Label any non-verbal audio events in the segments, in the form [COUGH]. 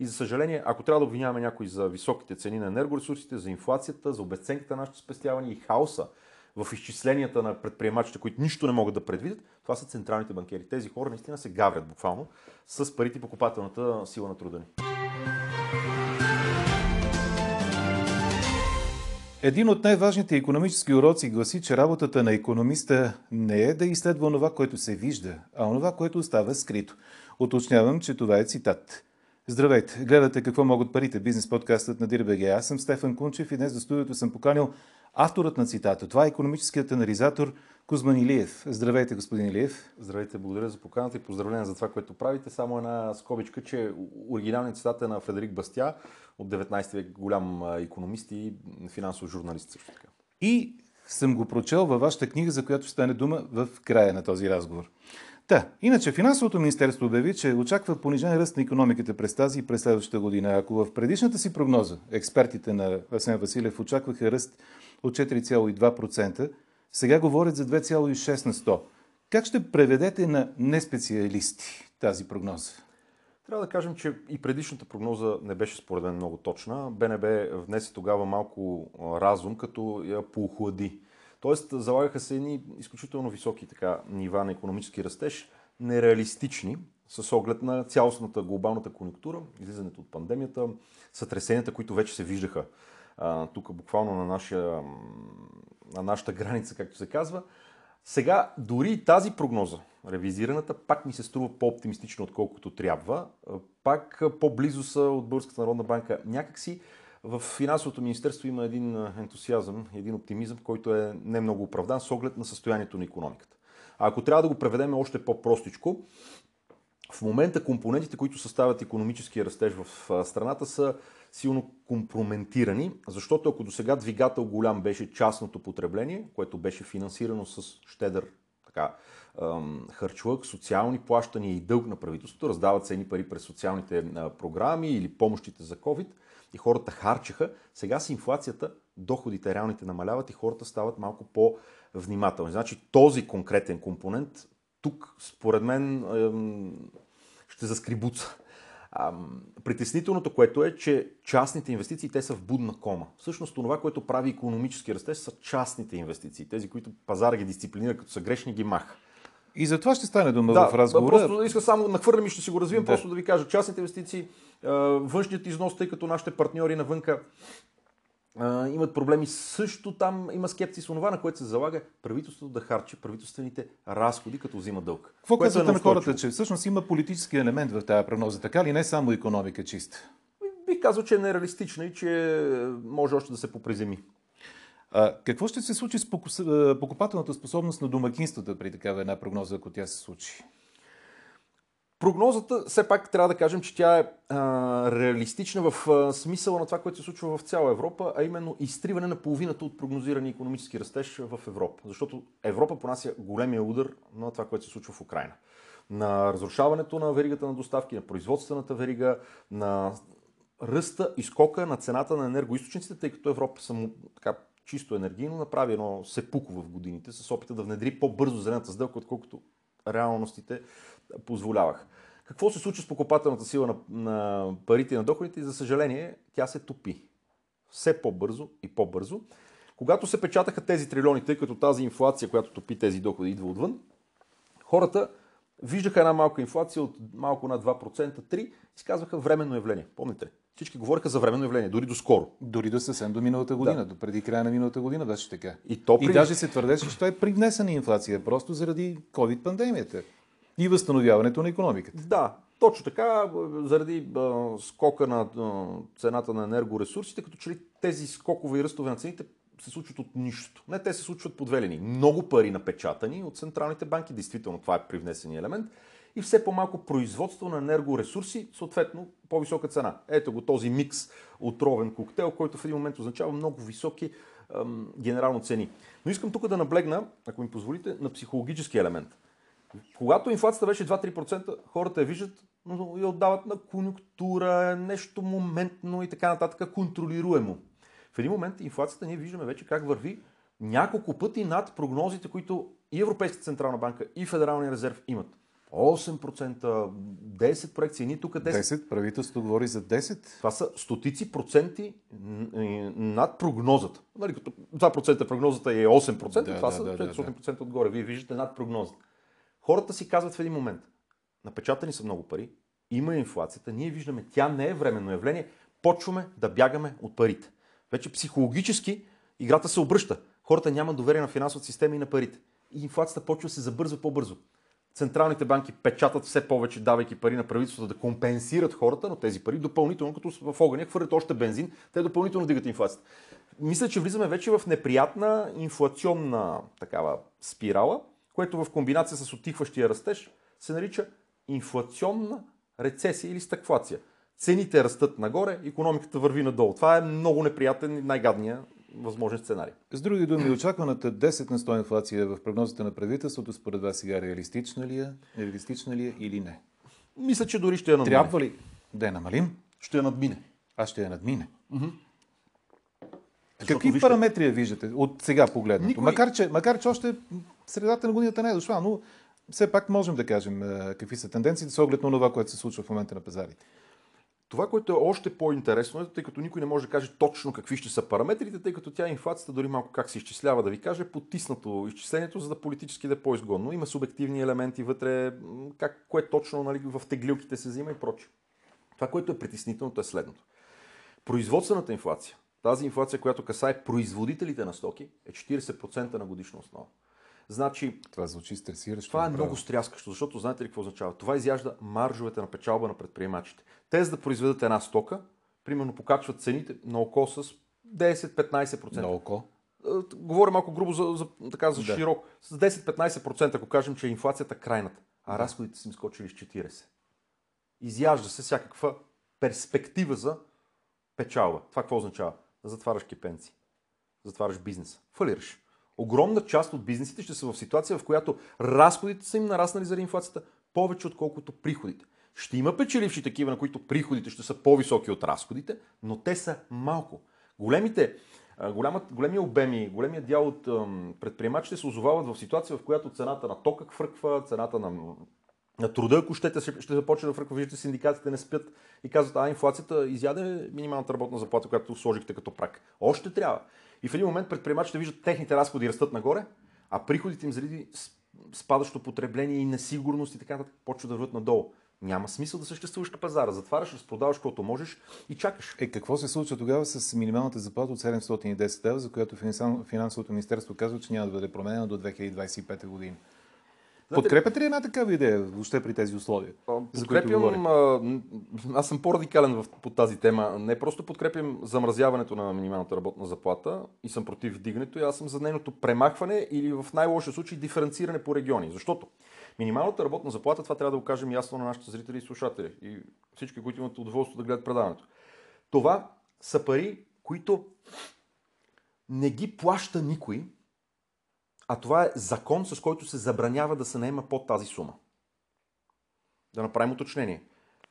И за съжаление, ако трябва да обвиняваме някой за високите цени на енергоресурсите, за инфлацията, за обесценката на нашите спестявания и хаоса в изчисленията на предприемачите, които нищо не могат да предвидят, това са централните банкери. Тези хора наистина се гаврят буквално с парите покупателната сила на труда ни. Един от най-важните економически уроци гласи, че работата на економиста не е да изследва това, което се вижда, а онова, което остава скрито. Уточнявам, че това е цитат. Здравейте! Гледате какво могат парите. Бизнес подкастът на Дирбеге. Аз съм Стефан Кунчев и днес за студиото съм поканил авторът на цитата. Това е економическият анализатор Кузман Илиев. Здравейте, господин Илиев. Здравейте, благодаря за поканата и поздравления за това, което правите. Само една скобичка, че оригиналният цитат е на Фредерик Бастя от 19 век, голям економист и финансов журналист също така. И съм го прочел във вашата книга, за която ще стане дума в края на този разговор. Та, иначе финансовото министерство обяви, че очаква понижен ръст на економиката през тази и през следващата година. Ако в предишната си прогноза експертите на Асен Василев очакваха ръст от 4,2%, сега говорят за 2,6 на 100. Как ще преведете на неспециалисти тази прогноза? Трябва да кажем, че и предишната прогноза не беше според мен много точна. БНБ внесе тогава малко разум, като я поохлади. Тоест, залагаха се едни изключително високи така, нива на економически растеж, нереалистични, с оглед на цялостната глобалната конъюнктура, излизането от пандемията, сътресенията, които вече се виждаха тук буквално на, нашия, на нашата граница, както се казва. Сега дори тази прогноза, ревизираната, пак ми се струва по-оптимистично, отколкото трябва. Пак по-близо са от Българската народна банка. Някакси в финансовото министерство има един ентусиазъм, един оптимизъм, който е не много оправдан с оглед на състоянието на економиката. А ако трябва да го преведем още по-простичко, в момента компонентите, които съставят економическия растеж в страната са силно компрометирани, защото ако до сега двигател голям беше частното потребление, което беше финансирано с щедър така, харчлък, социални плащания и дълг на правителството, раздават се едни пари през социалните програми или помощите за COVID и хората харчеха. Сега с инфлацията доходите реалните намаляват и хората стават малко по-внимателни. Значи този конкретен компонент тук, според мен, ще заскрибуца. Притеснителното, което е, че частните инвестиции, те са в будна кома. Всъщност това, което прави економически растеж, са частните инвестиции. Тези, които пазара ги дисциплинира, като са грешни, ги маха. И за това ще стане дума да, в разговора. Просто иска само нахвърлям и ще си го развием, да. просто да ви кажа. Частните инвестиции, външният износ, тъй като нашите партньори навънка имат проблеми. Също там има скепсис това, на което се залага правителството да харчи правителствените разходи, като взима дълг. Какво казвате е на хората, че всъщност има политически елемент в тази прогноза, така ли не само економика чиста? Бих казал, че е нереалистична и че може още да се поприземи. А, какво ще се случи с покупателната способност на домакинствата при такава една прогноза, ако тя се случи? Прогнозата, все пак трябва да кажем, че тя е а, реалистична в а, смисъла на това, което се случва в цяла Европа, а именно изтриване на половината от прогнозирани економически растеж в Европа. Защото Европа понася големия удар на това, което се случва в Украина. На разрушаването на веригата на доставки, на производствената верига, на ръста и скока на цената на енергоисточниците, тъй като Европа само така чисто енергийно направи едно сепуко в годините с опита да внедри по-бързо зелената сделка, отколкото реалностите позволявах. Какво се случва с покупателната сила на, на парите и на доходите? И за съжаление, тя се топи. Все по-бързо и по-бързо. Когато се печатаха тези трилиони, тъй като тази инфлация, която топи тези доходи, идва отвън, хората виждаха една малка инфлация от малко над 2%, 3% и казваха временно явление. Помните? Всички говориха за временно явление, дори до скоро. Дори до съвсем до миналата година, да. до преди края на миналата година беше така. И, то при... и даже се твърдеше, че той е привнесена инфлация, просто заради COVID-пандемията и възстановяването на економиката. Да, точно така, заради а, скока на а, цената на енергоресурсите, като че ли тези скокове и ръстове на цените се случват от нищо. Не, те се случват по две линии. Много пари напечатани от централните банки, действително това е привнесения елемент, и все по-малко производство на енергоресурси, съответно по-висока цена. Ето го този микс отровен коктейл, който в един момент означава много високи ам, генерално цени. Но искам тук да наблегна, ако ми позволите, на психологически елемент. Когато инфлацията беше 2-3%, хората я виждат, но я отдават на конюнктура, нещо моментно и така нататък, контролируемо. В един момент инфлацията ние виждаме вече как върви няколко пъти над прогнозите, които и Европейската централна банка, и Федералния резерв имат. 8%, 10 проекции, ние тук 10. 10, правителството говори за 10. Това са стотици проценти над прогнозата. Нали, като 2% прогнозата е 8%, да, това да, са 400% да, да. отгоре. Вие виждате над прогнозата. Хората си казват в един момент, напечатани са много пари, има инфлацията, ние виждаме, тя не е временно явление, почваме да бягаме от парите. Вече психологически играта се обръща. Хората нямат доверие на финансовата система и на парите. И инфлацията почва да се забързва по-бързо. Централните банки печатат все повече, давайки пари на правителството да компенсират хората, но тези пари допълнително, като в огъня хвърлят още бензин, те допълнително дигат инфлацията. Мисля, че влизаме вече в неприятна инфлационна такава спирала, което в комбинация с отихващия растеж се нарича инфлационна рецесия или стъкфлация. Цените растат нагоре, економиката върви надолу. Това е много неприятен и най-гадния възможен сценарий. С други думи, очакваната 10 на 100 инфлация в прогнозата на правителството, според вас сега реалистична ли е, реалистична ли е или не? Мисля, че дори ще я надмине. Трябва ли да я намалим? Ще я надмине. А ще я надмине. Mm-hmm. Какви вижте... параметри я виждате от сега погледнато? Никой... Макар, че, макар, че още средата на годината не е дошла, но все пак можем да кажем какви са тенденциите с оглед на това, което се случва в момента на пазарите. Това, което е още по-интересно, е, тъй като никой не може да каже точно какви ще са параметрите, тъй като тя инфлацията дори малко как се изчислява, да ви каже, потиснато изчислението, за да политически да е по-изгодно. Има субективни елементи вътре, как, кое точно нали, в теглилките се взима и прочее. Това, което е притеснителното е следното. Производствената инфлация, тази инфлация, която касае производителите на стоки, е 40% на годишна основа. Значи, това звучи стресиращо. Това е много стряскащо, защото знаете ли какво означава? Това изяжда маржовете на печалба на предприемачите. Те за да произведат една стока, примерно покачват цените на око с 10-15%. На око? Е, говоря малко грубо за, за, така, за да. широко. С 10-15%, ако кажем, че е инфлацията крайната, а да. разходите са им скочили с 40%. Изяжда се всякаква перспектива за печалба. Това какво означава? Затваряш кипенци. Затваряш бизнес. Фалираш огромна част от бизнесите ще са в ситуация, в която разходите са им нараснали заради инфлацията повече отколкото приходите. Ще има печеливши такива, на които приходите ще са по-високи от разходите, но те са малко. Големите, голямат, големи обеми, големият дял от предприемачите се озовават в ситуация, в която цената на тока хвърква, цената на, на труда, ако щете, ще, започне да фръква. Виждате, синдикатите не спят и казват, а инфлацията изяде минималната работна заплата, която сложихте като прак. Още трябва. И в един момент предприемачите виждат техните разходи растат нагоре, а приходите им заради спадащо потребление и несигурност и така нататък почва да върват надолу. Няма смисъл да съществуваш на пазара. Затваряш, разпродаваш каквото можеш и чакаш. Е, какво се случва тогава с минималната заплата от 710 лева, за която финансовото министерство казва, че няма да бъде променена до 2025 година? Подкрепяте ли една такава идея въобще при тези условия? Подкрепям, аз съм по-радикален по тази тема. Не просто подкрепям замразяването на минималната работна заплата и съм против вдигането, аз съм за нейното премахване или в най-лошия случай диференциране по региони. Защото минималната работна заплата, това трябва да го кажем ясно на нашите зрители и слушатели и всички, които имат удоволствие да гледат предаването. Това са пари, които не ги плаща никой, а това е закон, с който се забранява да се наема под тази сума. Да направим уточнение.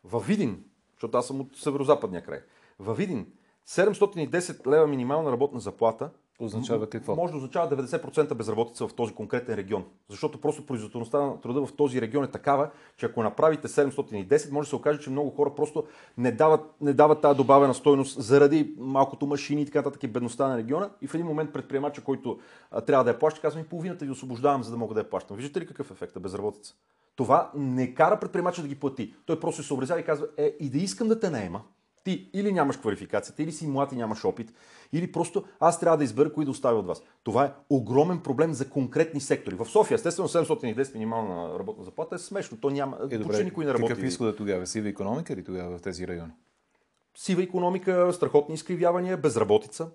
Във Видин, защото аз съм от северо-западния край, във Видин 710 лева минимална работна заплата Означава какво? Може да означава 90% безработица в този конкретен регион. Защото просто производителността на труда в този регион е такава, че ако направите 710, може да се окаже, че много хора просто не дават, не дават тази добавена стойност заради малкото машини и така нататък и бедността на региона. И в един момент предприемача, който а, трябва да я плаща, казва ми половината ви освобождавам, за да мога да я плащам. Виждате ли какъв ефект е безработица? Това не кара предприемача да ги плати. Той просто се съобразява и казва, е, и да искам да те наема, ти или нямаш квалификацията, или си млад и нямаш опит, или просто аз трябва да избера кои да оставя от вас. Това е огромен проблем за конкретни сектори. В София, естествено, 710 минимална работна заплата е смешно. То няма, е, добре, никой не работи. Какъв изход е тогава? Сива економика ли тогава в тези райони? Сива економика, страхотни изкривявания, безработица.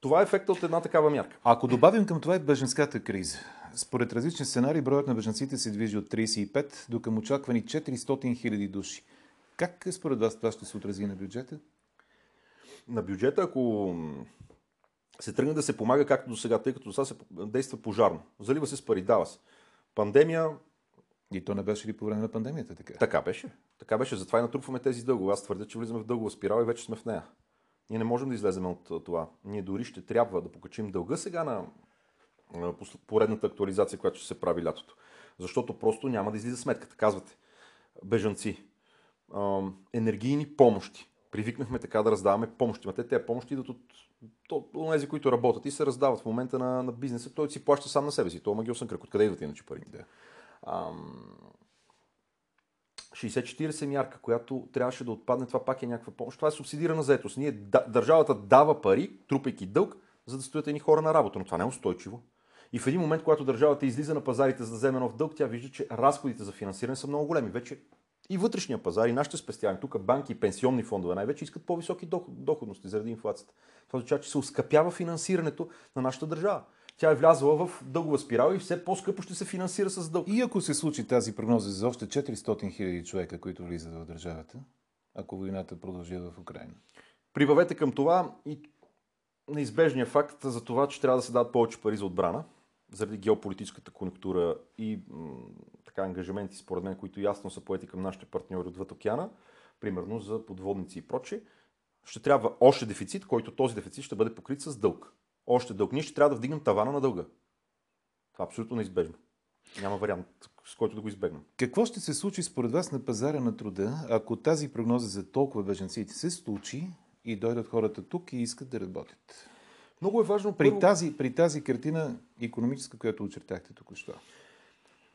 Това е ефекта от една такава мярка. Ако добавим към това и беженската криза, според различни сценарии, броят на беженците се движи от 35 до към очаквани 400 хиляди души. Как според вас това ще се отрази на бюджета? На бюджета, ако се тръгне да се помага както до сега, тъй като сега се действа пожарно. Залива се с пари, дава се. Пандемия. И то не беше ли по време на пандемията така? Така беше. Така беше. Затова и натрупваме тези дългове. Аз твърдя, че влизаме в дългова спирала и вече сме в нея. Ние не можем да излезем от това. Ние дори ще трябва да покачим дълга сега на поредната актуализация, която ще се прави лятото. Защото просто няма да излиза сметката. Казвате, бежанци, енергийни помощи. Привикнахме така да раздаваме помощи. Тези помощи идват от тези, които работят и се раздават в момента на, на бизнеса. Той си плаща сам на себе си. Това е магиосен кръг. Откъде идват иначе пари? Да. 60-40 мярка, която трябваше да отпадне, това пак е някаква помощ. Това е субсидирана заетост. Ние, държавата дава пари, трупайки дълг, за да стоят едни хора на работа, но това не е устойчиво. И в един момент, когато държавата излиза на пазарите за да вземе нов дълг, тя вижда, че разходите за финансиране са много големи. Вече и вътрешния пазар, и нашите спестявания, тук банки и пенсионни фондове най-вече искат по-високи доходности заради инфлацията. Това означава, че се ускъпява финансирането на нашата държава. Тя е влязла в дългова спирала и все по-скъпо ще се финансира с дълг. И ако се случи тази прогноза за още 400 хиляди човека, които влизат в държавата, ако войната продължи в Украина? Прибавете към това и неизбежния факт за това, че трябва да се дадат повече пари за отбрана, заради геополитическата конъюнктура и така ангажименти, според мен, които ясно са поети към нашите партньори отвъд океана, примерно за подводници и прочие, ще трябва още дефицит, който този дефицит ще бъде покрит с дълг. Още дълг. Ние ще трябва да вдигнем тавана на дълга. Това е абсолютно неизбежно. Няма вариант, с който да го избегнем. Какво ще се случи според вас на пазара на труда, ако тази прогноза за толкова беженците се случи и дойдат хората тук и искат да работят? Много е важно. При, първо... тази, при тази картина економическа, която очертахте току-що.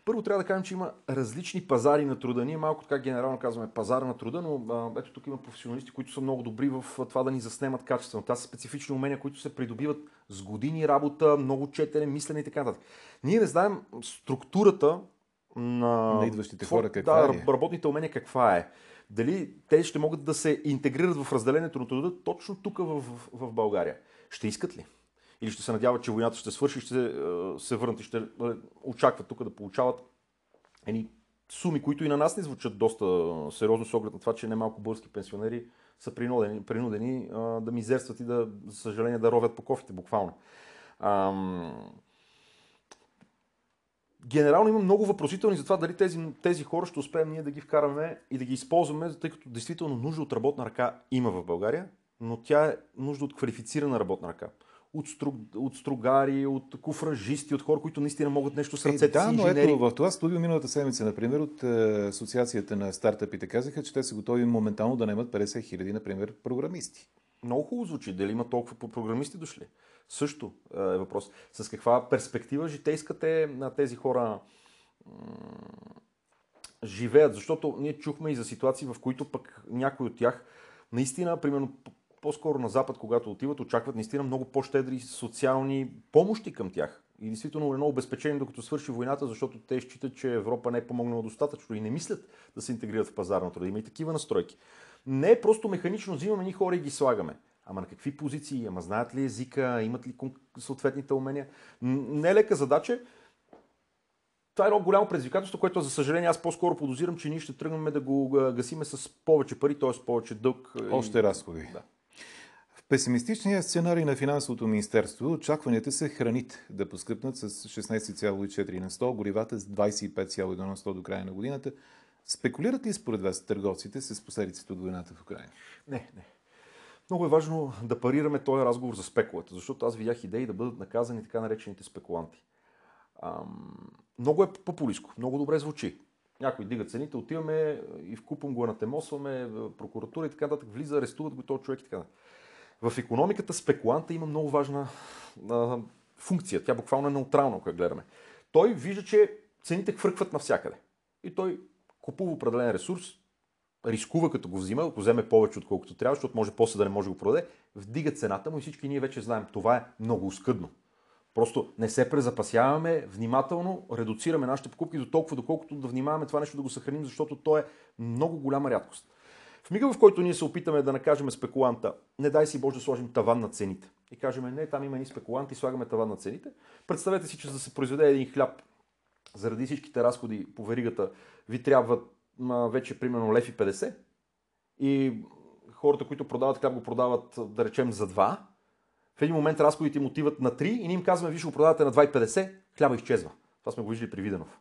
Първо трябва да кажем, че има различни пазари на труда. Ние малко така генерално казваме пазара на труда, но ето тук има професионалисти, които са много добри в това да ни заснемат качествено. Това са специфични умения, които се придобиват с години работа, много четене, мислене и така нататък. Ние не знаем структурата на, на идващите хора каква да, е. работните умения каква е. Дали те ще могат да се интегрират в разделението на труда точно тук в, в, в България. Ще искат ли? Или ще се надяват, че войната ще свърши, ще е, се върнат и ще е, очакват тук да получават едни суми, които и на нас не звучат доста сериозно с оглед на това, че немалко български пенсионери са принудени, принудени а, да мизерстват и да, за съжаление, да ровят по кофите, буквално. Ам... Генерално има много въпросителни за това дали тези, тези хора ще успеем ние да ги вкараме и да ги използваме, тъй като действително нужда от работна ръка има в България, но тя е нужда от квалифицирана работна ръка от, струг, от стругари, от куфражисти, от хора, които наистина могат нещо с ръцете е, да, си. но ето в това студио миналата седмица, например, от е, Асоциацията на стартъпите казаха, че те са готови моментално да наемат 50 хиляди, например, програмисти. Много хубаво звучи. Дали има толкова програмисти дошли? Също е, е въпрос. С каква перспектива житейска те на тези хора живеят? Защото ние чухме и за ситуации, в които пък някой от тях наистина, примерно по-скоро на Запад, когато отиват, очакват наистина много по-щедри социални помощи към тях. И действително едно обезпечение, докато свърши войната, защото те считат, че Европа не е помогнала достатъчно и не мислят да се интегрират в пазара на труда. Има и такива настройки. Не е просто механично взимаме ни хора и ги слагаме. Ама на какви позиции? Ама знаят ли езика? Имат ли съответните умения? Не е лека задача. Това е едно голямо предизвикателство, което за съжаление аз по-скоро подозирам, че ние ще тръгнем да го гасиме с повече пари, т.е. повече дълг. Още разходи. Да песимистичния сценарий на финансовото министерство очакванията са храните да поскъпнат с 16,4 на 100, горивата с 25,1 на 100 до края на годината. Спекулират ли според вас търговците с последиците от войната в Украина? Не, не. Много е важно да парираме този разговор за спекулата, защото аз видях идеи да бъдат наказани така наречените спекуланти. Ам, много е популистко, много добре звучи. Някои дигат цените, отиваме и вкупом го натемосваме, прокуратура и така нататък, влиза, арестуват го този човек и така нататък. В економиката спекуланта има много важна а, функция. Тя буквално е неутрална, ако я гледаме. Той вижда, че цените хвъркват навсякъде. И той купува определен ресурс, рискува като го взима, ако вземе повече отколкото трябва, защото може после да не може да го продаде, вдига цената му и всички ние вече знаем, това е много скъдно. Просто не се презапасяваме, внимателно редуцираме нашите покупки до толкова, доколкото да внимаваме това нещо да го съхраним, защото то е много голяма рядкост. В мига, в който ние се опитаме да накажем спекуланта, не дай си Боже да сложим таван на цените и кажем, не, там има ни спекуланти, слагаме таван на цените. Представете си, че за да се произведе един хляб, заради всичките разходи по веригата, ви трябва вече примерно лев и 50 и хората, които продават хляб, го продават, да речем, за 2. В един момент разходите им отиват на 3 и ние им казваме, ще го продавате на 2,50, хляба изчезва. Това сме го виждали при Виденов.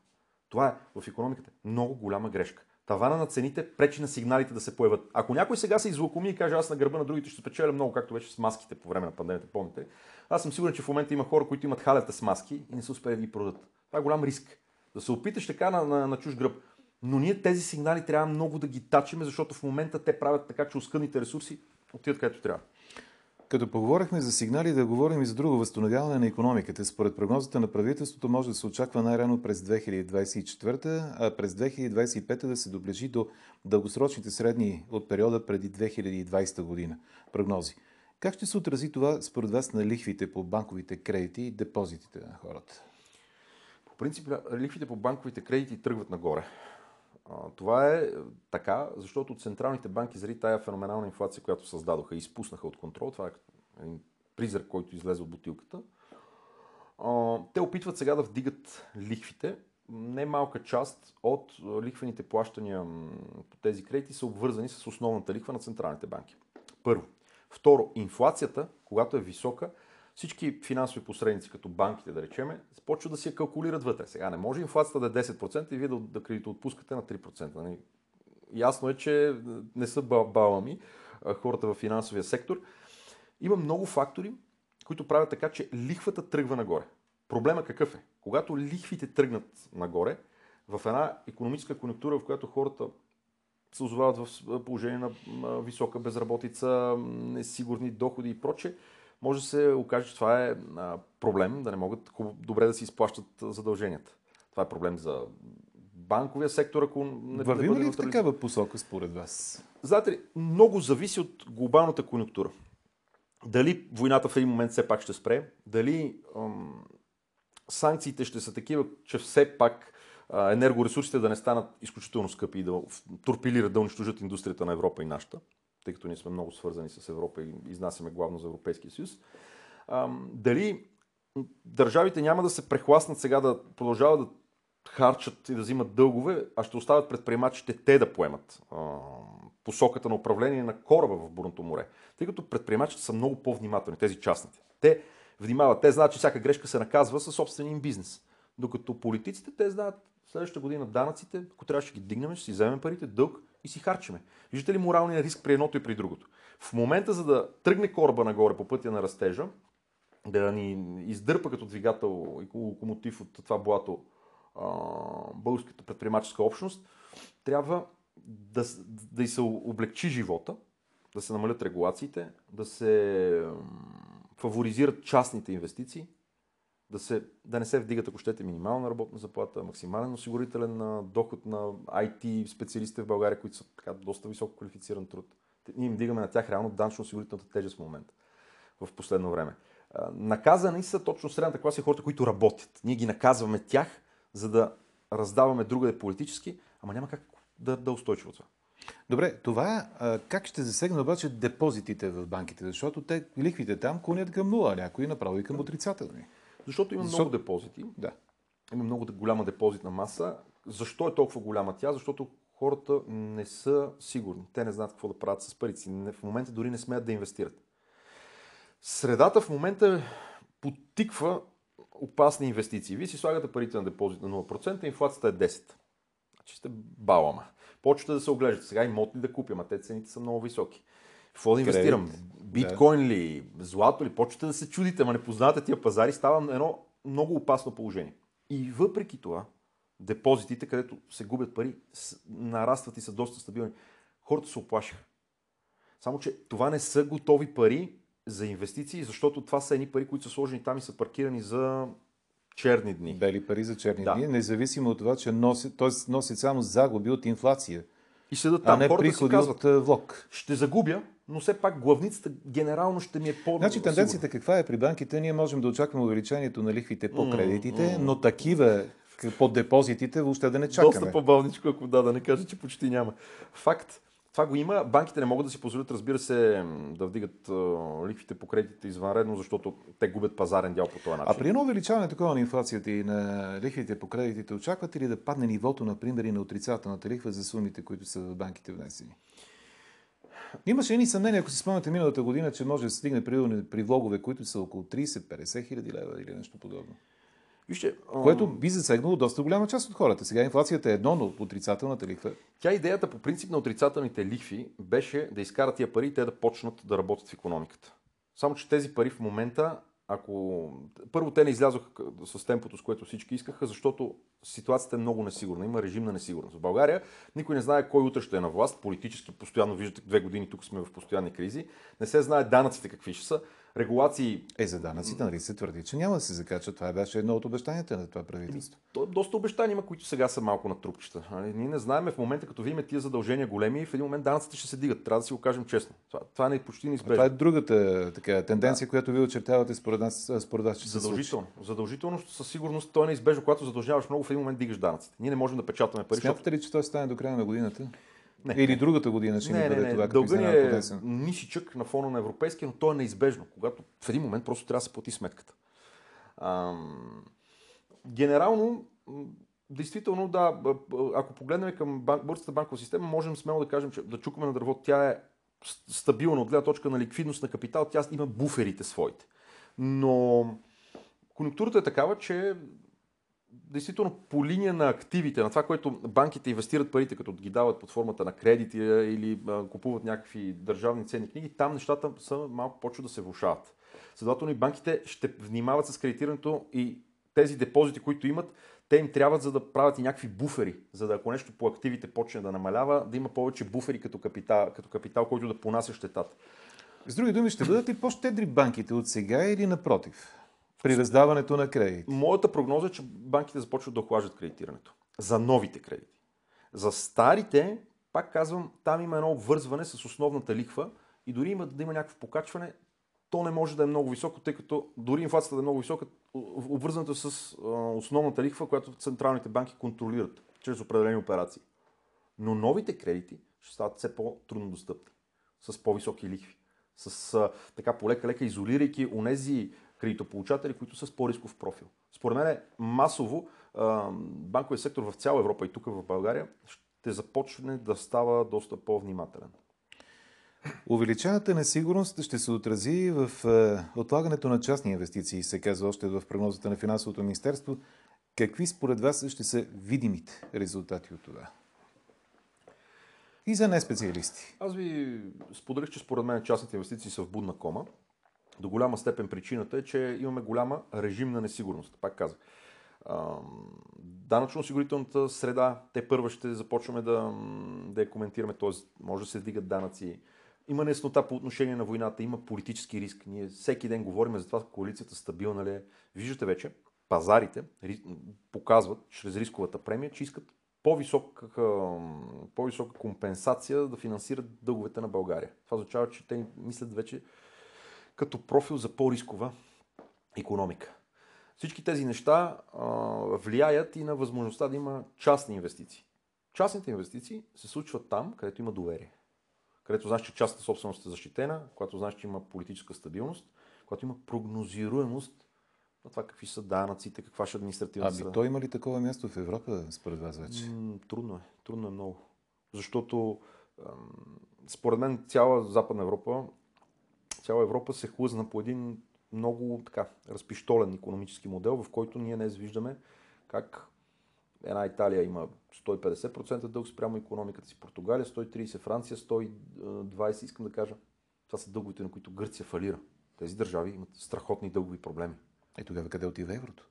Това е в економиката много голяма грешка тавана на цените пречи на сигналите да се появят. Ако някой сега се излакоми и каже аз на гърба на другите ще спечеля много, както беше с маските по време на пандемията, помните, аз съм сигурен, че в момента има хора, които имат халета с маски и не са успели да ги продадат. Това е голям риск. Да се опиташ така на, на, на чуж гръб. Но ние тези сигнали трябва много да ги тачиме, защото в момента те правят така, че оскъдните ресурси отиват където трябва. Като поговорихме за сигнали, да говорим и за друго възстановяване на економиката. Според прогнозата на правителството може да се очаква най-рано през 2024, а през 2025 да се доближи до дългосрочните средни от периода преди 2020 година. Прогнози. Как ще се отрази това според вас на лихвите по банковите кредити и депозитите на хората? По принцип, лихвите по банковите кредити тръгват нагоре. Това е така, защото централните банки заради тая феноменална инфлация, която създадоха и изпуснаха от контрол, това е един призрак, който излезе от бутилката, те опитват сега да вдигат лихвите. Не малка част от лихвените плащания по тези кредити са обвързани с основната лихва на централните банки. Първо. Второ, инфлацията, когато е висока, всички финансови посредници, като банките, да речеме, почват да си я калкулират вътре. Сега не може инфлацията да е 10% и вие да, да кредитоотпускате на 3%. Нали? Ясно е, че не са балами хората в финансовия сектор. Има много фактори, които правят така, че лихвата тръгва нагоре. Проблема какъв е? Когато лихвите тръгнат нагоре, в една економическа конъюнктура, в която хората се озовават в положение на висока безработица, несигурни доходи и прочее, може да се окаже, че това е проблем, да не могат добре да си изплащат задълженията. Това е проблем за банковия сектор, ако не Вървим ли в такава посока според вас? Знаете ли, много зависи от глобалната конъюнктура. Дали войната в един момент все пак ще спре, дали ам, санкциите ще са такива, че все пак енергоресурсите да не станат изключително скъпи и да турпилират, да унищожат индустрията на Европа и нашата тъй като ние сме много свързани с Европа и изнасяме главно за Европейския съюз. Дали държавите няма да се прехласнат сега да продължават да харчат и да взимат дългове, а ще оставят предприемачите те да поемат посоката на управление на кораба в Бурното море. Тъй като предприемачите са много по-внимателни, тези частните. Те внимават, те знаят, че всяка грешка се наказва със собствения им бизнес. Докато политиците, те знаят следващата година данъците, ако трябваше ги дигнем, ще си вземем парите, дълг и си харчиме. Виждате ли моралния риск при едното и при другото? В момента, за да тръгне кораба нагоре по пътя на растежа, да ни издърпа като двигател и локомотив от това блато българската предприемаческа общност, трябва да, да и се облегчи живота, да се намалят регулациите, да се фаворизират частните инвестиции, да, се, да не се вдигат, ако щете, минимална работна заплата, максимален осигурителен доход на IT специалистите в България, които са така доста високо квалифициран труд. Ние им дигаме на тях реално данъчно-осигурителната тежест в момента, в последно време. Наказани са точно средната класа и хората, които работят. Ние ги наказваме тях, за да раздаваме другаде политически, ама няма как да, да устойчиво това. Добре, това как ще засегне обаче депозитите в банките? Защото те лихвите там клонят към нула, някои направо и към отрицателни. Защото има Защо... много депозити. Да. Има много голяма депозитна маса. Защо е толкова голяма тя? Защото хората не са сигурни. Те не знаят какво да правят с парите си. В момента дори не смеят да инвестират. Средата в момента потиква опасни инвестиции. Вие си слагате парите на депозит на 0%, инфлацията е 10%. Значи сте балама. Почвате да се оглеждате. Сега имот ли да купя, а те цените са много високи. Какво да инвестирам? Биткоин ли? Злато ли? Почвате да се чудите, ама не познавате тия пазари, става едно много опасно положение. И въпреки това, депозитите, където се губят пари, нарастват и са доста стабилни. Хората се оплашиха. Само, че това не са готови пари за инвестиции, защото това са едни пари, които са сложени там и са паркирани за черни дни. Бели пари за черни да. дни, независимо от това, че носят, т.е. носят само загуби от инфлация. И седат там. А не Хората приходи казват, от влог. Ще загубя, но все пак главницата генерално ще ми е по Значи тенденцията каква е при банките? Ние можем да очакваме увеличението на лихвите по кредитите, mm, mm. но такива по депозитите въобще да не чакаме. Доста по-бавничко, ако да, да не кажа, че почти няма. Факт. Това го има. Банките не могат да си позволят, разбира се, да вдигат лихвите по кредитите извънредно, защото те губят пазарен дял по този начин. А при едно увеличаване такова на инфлацията и на лихвите по кредитите, очаквате ли да падне нивото, например, и на отрицателната лихва за сумите, които са в банките внесени? Имаше едни съмнения, ако си спомняте миналата година, че може да се стигне при, при влогове, които са около 30-50 хиляди лева или нещо подобно. Вижте, което би засегнало доста голяма част от хората. Сега инфлацията е едно, но отрицателната лихва. Тя идеята по принцип на отрицателните лихви беше да изкарат тия пари и те да почнат да работят в економиката. Само, че тези пари в момента, ако... Първо те не излязоха с темпото, с което всички искаха, защото ситуацията е много несигурна. Има режим на несигурност. В България никой не знае кой утре ще е на власт. Политически постоянно виждате две години тук сме в постоянни кризи. Не се знае данъците какви ще са регулации. Е, за данъците, нали се твърди, че няма да се закача. Това беше едно от обещанията на това правителство. То, доста обещания има, които сега са малко на трупчета. Нали? Ние не знаем в момента, като видим тия задължения големи, в един момент данъците ще се дигат. Трябва да си го кажем честно. Това, това е почти неизбежно. Това е другата така, тенденция, да. която вие очертавате според нас, според нас че Задължително. Се Задължително със сигурност то е неизбежно. Когато задължаваш много, в един момент дигаш данъците. Ние не можем да печатаме пари. Смятате ли, че това стане до края на годината? Не. Или другата година ще не, ни бъде не, не. това, Дълга ни е нисичък на фона на европейския, но то е неизбежно, когато в един момент просто трябва да се плати сметката. Ам... Генерално, действително, да, ако погледнем към българската банкова система, можем смело да кажем, че да чукаме на дърво, тя е стабилна от гледна точка на ликвидност на капитал, тя има буферите своите. Но конъюнктурата е такава, че действително по линия на активите, на това, което банките инвестират парите, като ги дават под формата на кредити или купуват някакви държавни ценни книги, там нещата са малко почват да се влушават. Следователно и банките ще внимават с кредитирането и тези депозити, които имат, те им трябват за да правят и някакви буфери, за да ако нещо по активите почне да намалява, да има повече буфери като капитал, като капитал който да понася щетата. С други думи, ще бъдат ли по-щедри банките от сега или напротив? При раздаването на кредити? Моята прогноза е, че банките започват да охлаждат кредитирането. За новите кредити. За старите, пак казвам, там има едно обвързване с основната лихва и дори има да има някакво покачване, то не може да е много високо, тъй като дори инфлацията да е много висока, обвързаното е с основната лихва, която централните банки контролират чрез определени операции. Но новите кредити ще стават все по-трудно достъпни, с по-високи лихви, с така полека-лека изолирайки онези кредитополучатели, които са с по-рисков профил. Според мен масово банковия сектор в цяла Европа и тук в България ще започне да става доста по-внимателен. Увеличената несигурност ще се отрази в отлагането на частни инвестиции, се казва още в прогнозата на финансовото министерство. Какви според вас ще са видимите резултати от това? И за неспециалисти. Аз ви споделих, че според мен частните инвестиции са в будна кома до голяма степен причината е, че имаме голяма режимна несигурност. Пак казах. Данъчно-осигурителната среда, те първа ще започваме да, да я коментираме, т.е. може да се вдигат данъци. Има неснота по отношение на войната, има политически риск. Ние всеки ден говорим за това коалицията стабилна ли е. Виждате вече, пазарите показват чрез рисковата премия, че искат по-висока, по-висока компенсация да финансират дълговете на България. Това означава, че те мислят вече като профил за по-рискова економика. Всички тези неща а, влияят и на възможността да има частни инвестиции. Частните инвестиции се случват там, където има доверие. Където знаеш, че частната собственост е защитена, когато знаеш, че има политическа стабилност, когато има прогнозируемост на това какви са данъците, каква ще административна Ами то има ли такова място в Европа, според вас вече? М- трудно е. Трудно е много. Защото според мен цяла Западна Европа цяла Европа се хлъзна по един много така разпиштолен економически модел, в който ние днес виждаме как една Италия има 150% дълг спрямо економиката си, Португалия 130, Франция 120, искам да кажа. Това са дълговите, на които Гърция фалира. Тези държави имат страхотни дългови проблеми. Е тогава къде отива еврото?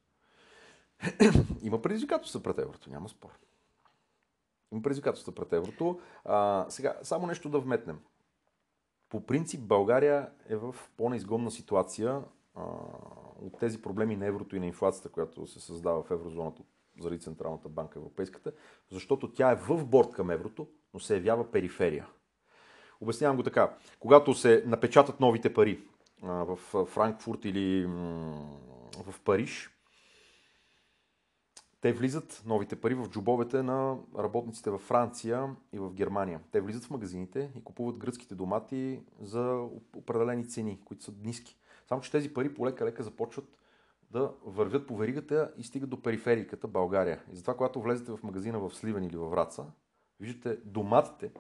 [CLEARS THROAT] има предизвикателства пред еврото, няма спор. Има предизвикателства пред еврото. А, сега, само нещо да вметнем. По принцип България е в по-неизгодна ситуация а, от тези проблеми на еврото и на инфлацията, която се създава в еврозоната заради Централната банка Европейската, защото тя е в борт към еврото, но се явява периферия. Обяснявам го така. Когато се напечатат новите пари а, в Франкфурт или в Париж, те влизат, новите пари, в джобовете на работниците във Франция и в Германия. Те влизат в магазините и купуват гръцките домати за определени цени, които са ниски. Само, че тези пари полека-лека започват да вървят по веригата и стигат до перифериката България. И затова, когато влезете в магазина в Сливен или във Враца, виждате доматите,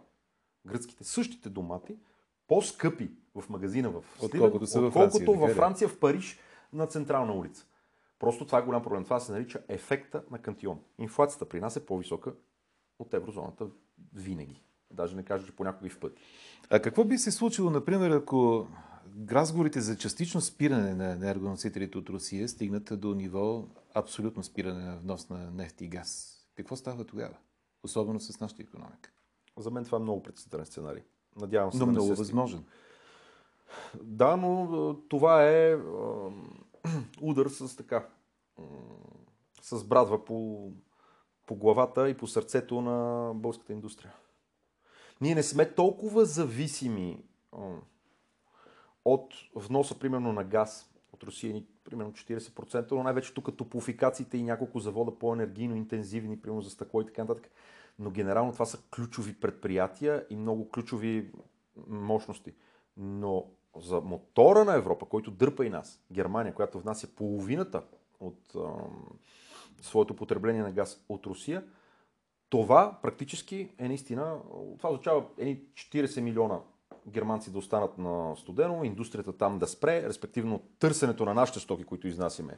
гръцките, същите домати, по-скъпи в магазина в Сливен, отколкото, отколкото във Франция, в Париж на централна улица. Просто това е голям проблем. Това се нарича ефекта на кантион. Инфлацията при нас е по-висока от еврозоната винаги. Даже не кажа, че понякога и в пъти. А какво би се случило, например, ако разговорите за частично спиране на енергоносителите от Русия стигнат до ниво абсолютно спиране на внос на нефт и газ. Какво става тогава? Особено с нашата економика. За мен това е много предсъден сценарий. Надявам се. Но да много възможен. Да, но това е [CLEARS THROAT] удар с така. С брадва по, по главата и по сърцето на българската индустрия. Ние не сме толкова зависими от вноса, примерно, на газ от Русия, ни, примерно 40%, но най-вече тук топлофикациите и няколко завода по-енергийно интензивни, примерно за стъкло и така нататък. Но генерално това са ключови предприятия и много ключови мощности. Но за мотора на Европа, който дърпа и нас, Германия, която внася половината от а, своето потребление на газ от Русия, това практически е наистина, това означава едни 40 милиона германци да останат на студено, индустрията там да спре, респективно търсенето на нашите стоки, които изнасяме,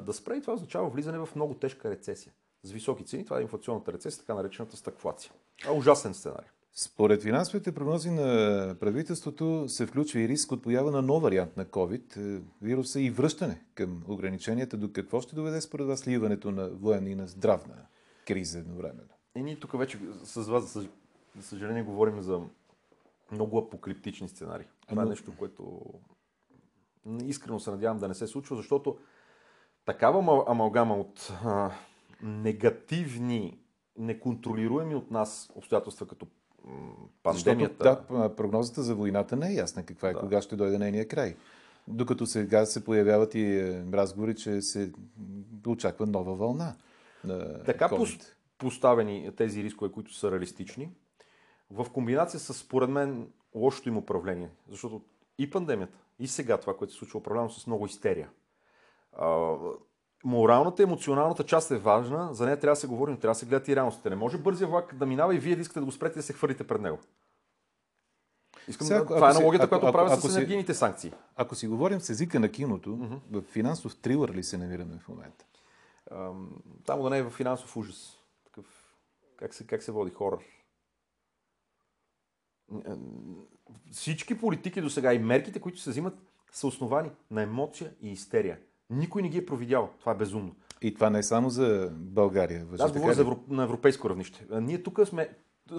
да спре и това означава влизане в много тежка рецесия. С високи цени, това е инфлационната рецесия, така наречената стъкфлация. А ужасен сценарий. Според финансовите прогнози на правителството се включва и риск от поява на нов вариант на COVID, е, вируса и връщане към ограниченията. До какво ще доведе според вас сливането на военна и на здравна криза едновременно? И ние тук вече с вас, за съжаление, говорим за много апокриптични сценарии. Това е нещо, което искрено се надявам да не се случва, защото такава амалгама от а, негативни, неконтролируеми от нас обстоятелства, като пандемията. Защото, да, прогнозата за войната не е ясна каква е, да. кога ще дойде нейния край. Докато сега се появяват и е, разговори, че се очаква нова вълна. На така COVID. поставени тези рискове, които са реалистични, в комбинация с, според мен, лошото им управление. Защото и пандемията, и сега това, което се случва, управлявано с много истерия. Моралната, емоционалната част е важна, за нея трябва да се говори, но трябва да се гледат и реалностите. Не може бързия влак да минава и вие да искате да го спрете и да се хвърлите пред него. Искам Сега, да, това е аналогията, която правя с енергийните си, санкции. Ако си говорим с езика на киното, uh-huh. в финансов трилър ли се намираме в момента? Там да не е в финансов ужас. Такъв, как, се, как се води хорър? Всички политики до сега и мерките, които се взимат, са основани на емоция и истерия. Никой не ги е провидял. Това е безумно. И това не е само за България. Аз говоря за Европ... на европейско равнище. Ние тук сме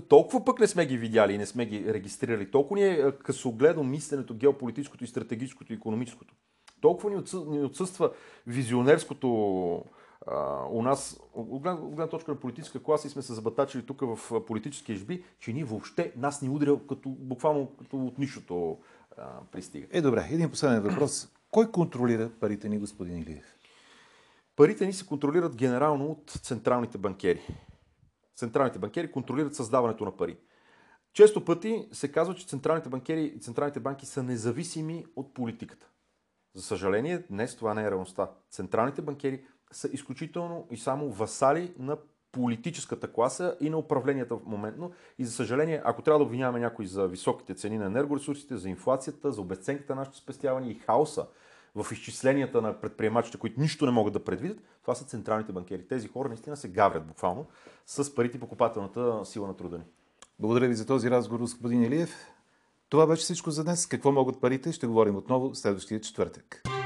толкова пък не сме ги видяли и не сме ги регистрирали. Толкова ни е късогледно мисленето, геополитическото и стратегическото и економическото. Толкова ни отсъства визионерското а, у нас, от гледна точка на политическа класа и сме се забатачили тук в политически ежби, че ние въобще нас ни удря като, буквално като от нищото а, пристига. Е, добре. Един последен въпрос. Кой контролира парите ни, господин Илиев? Парите ни се контролират генерално от централните банкери. Централните банкери контролират създаването на пари. Често пъти се казва, че централните банкери и централните банки са независими от политиката. За съжаление, днес това не е реалността. Централните банкери са изключително и само васали на политическата класа и на управленията в моментно. И за съжаление, ако трябва да обвиняваме някой за високите цени на енергоресурсите, за инфлацията, за обесценката на нашите спестявания и хаоса в изчисленията на предприемачите, които нищо не могат да предвидят, това са централните банкери. Тези хора наистина се гаврят буквално с парите покупателната сила на труда ни. Благодаря ви за този разговор, господин Илиев. Това беше всичко за днес. Какво могат парите? Ще говорим отново следващия четвъртък.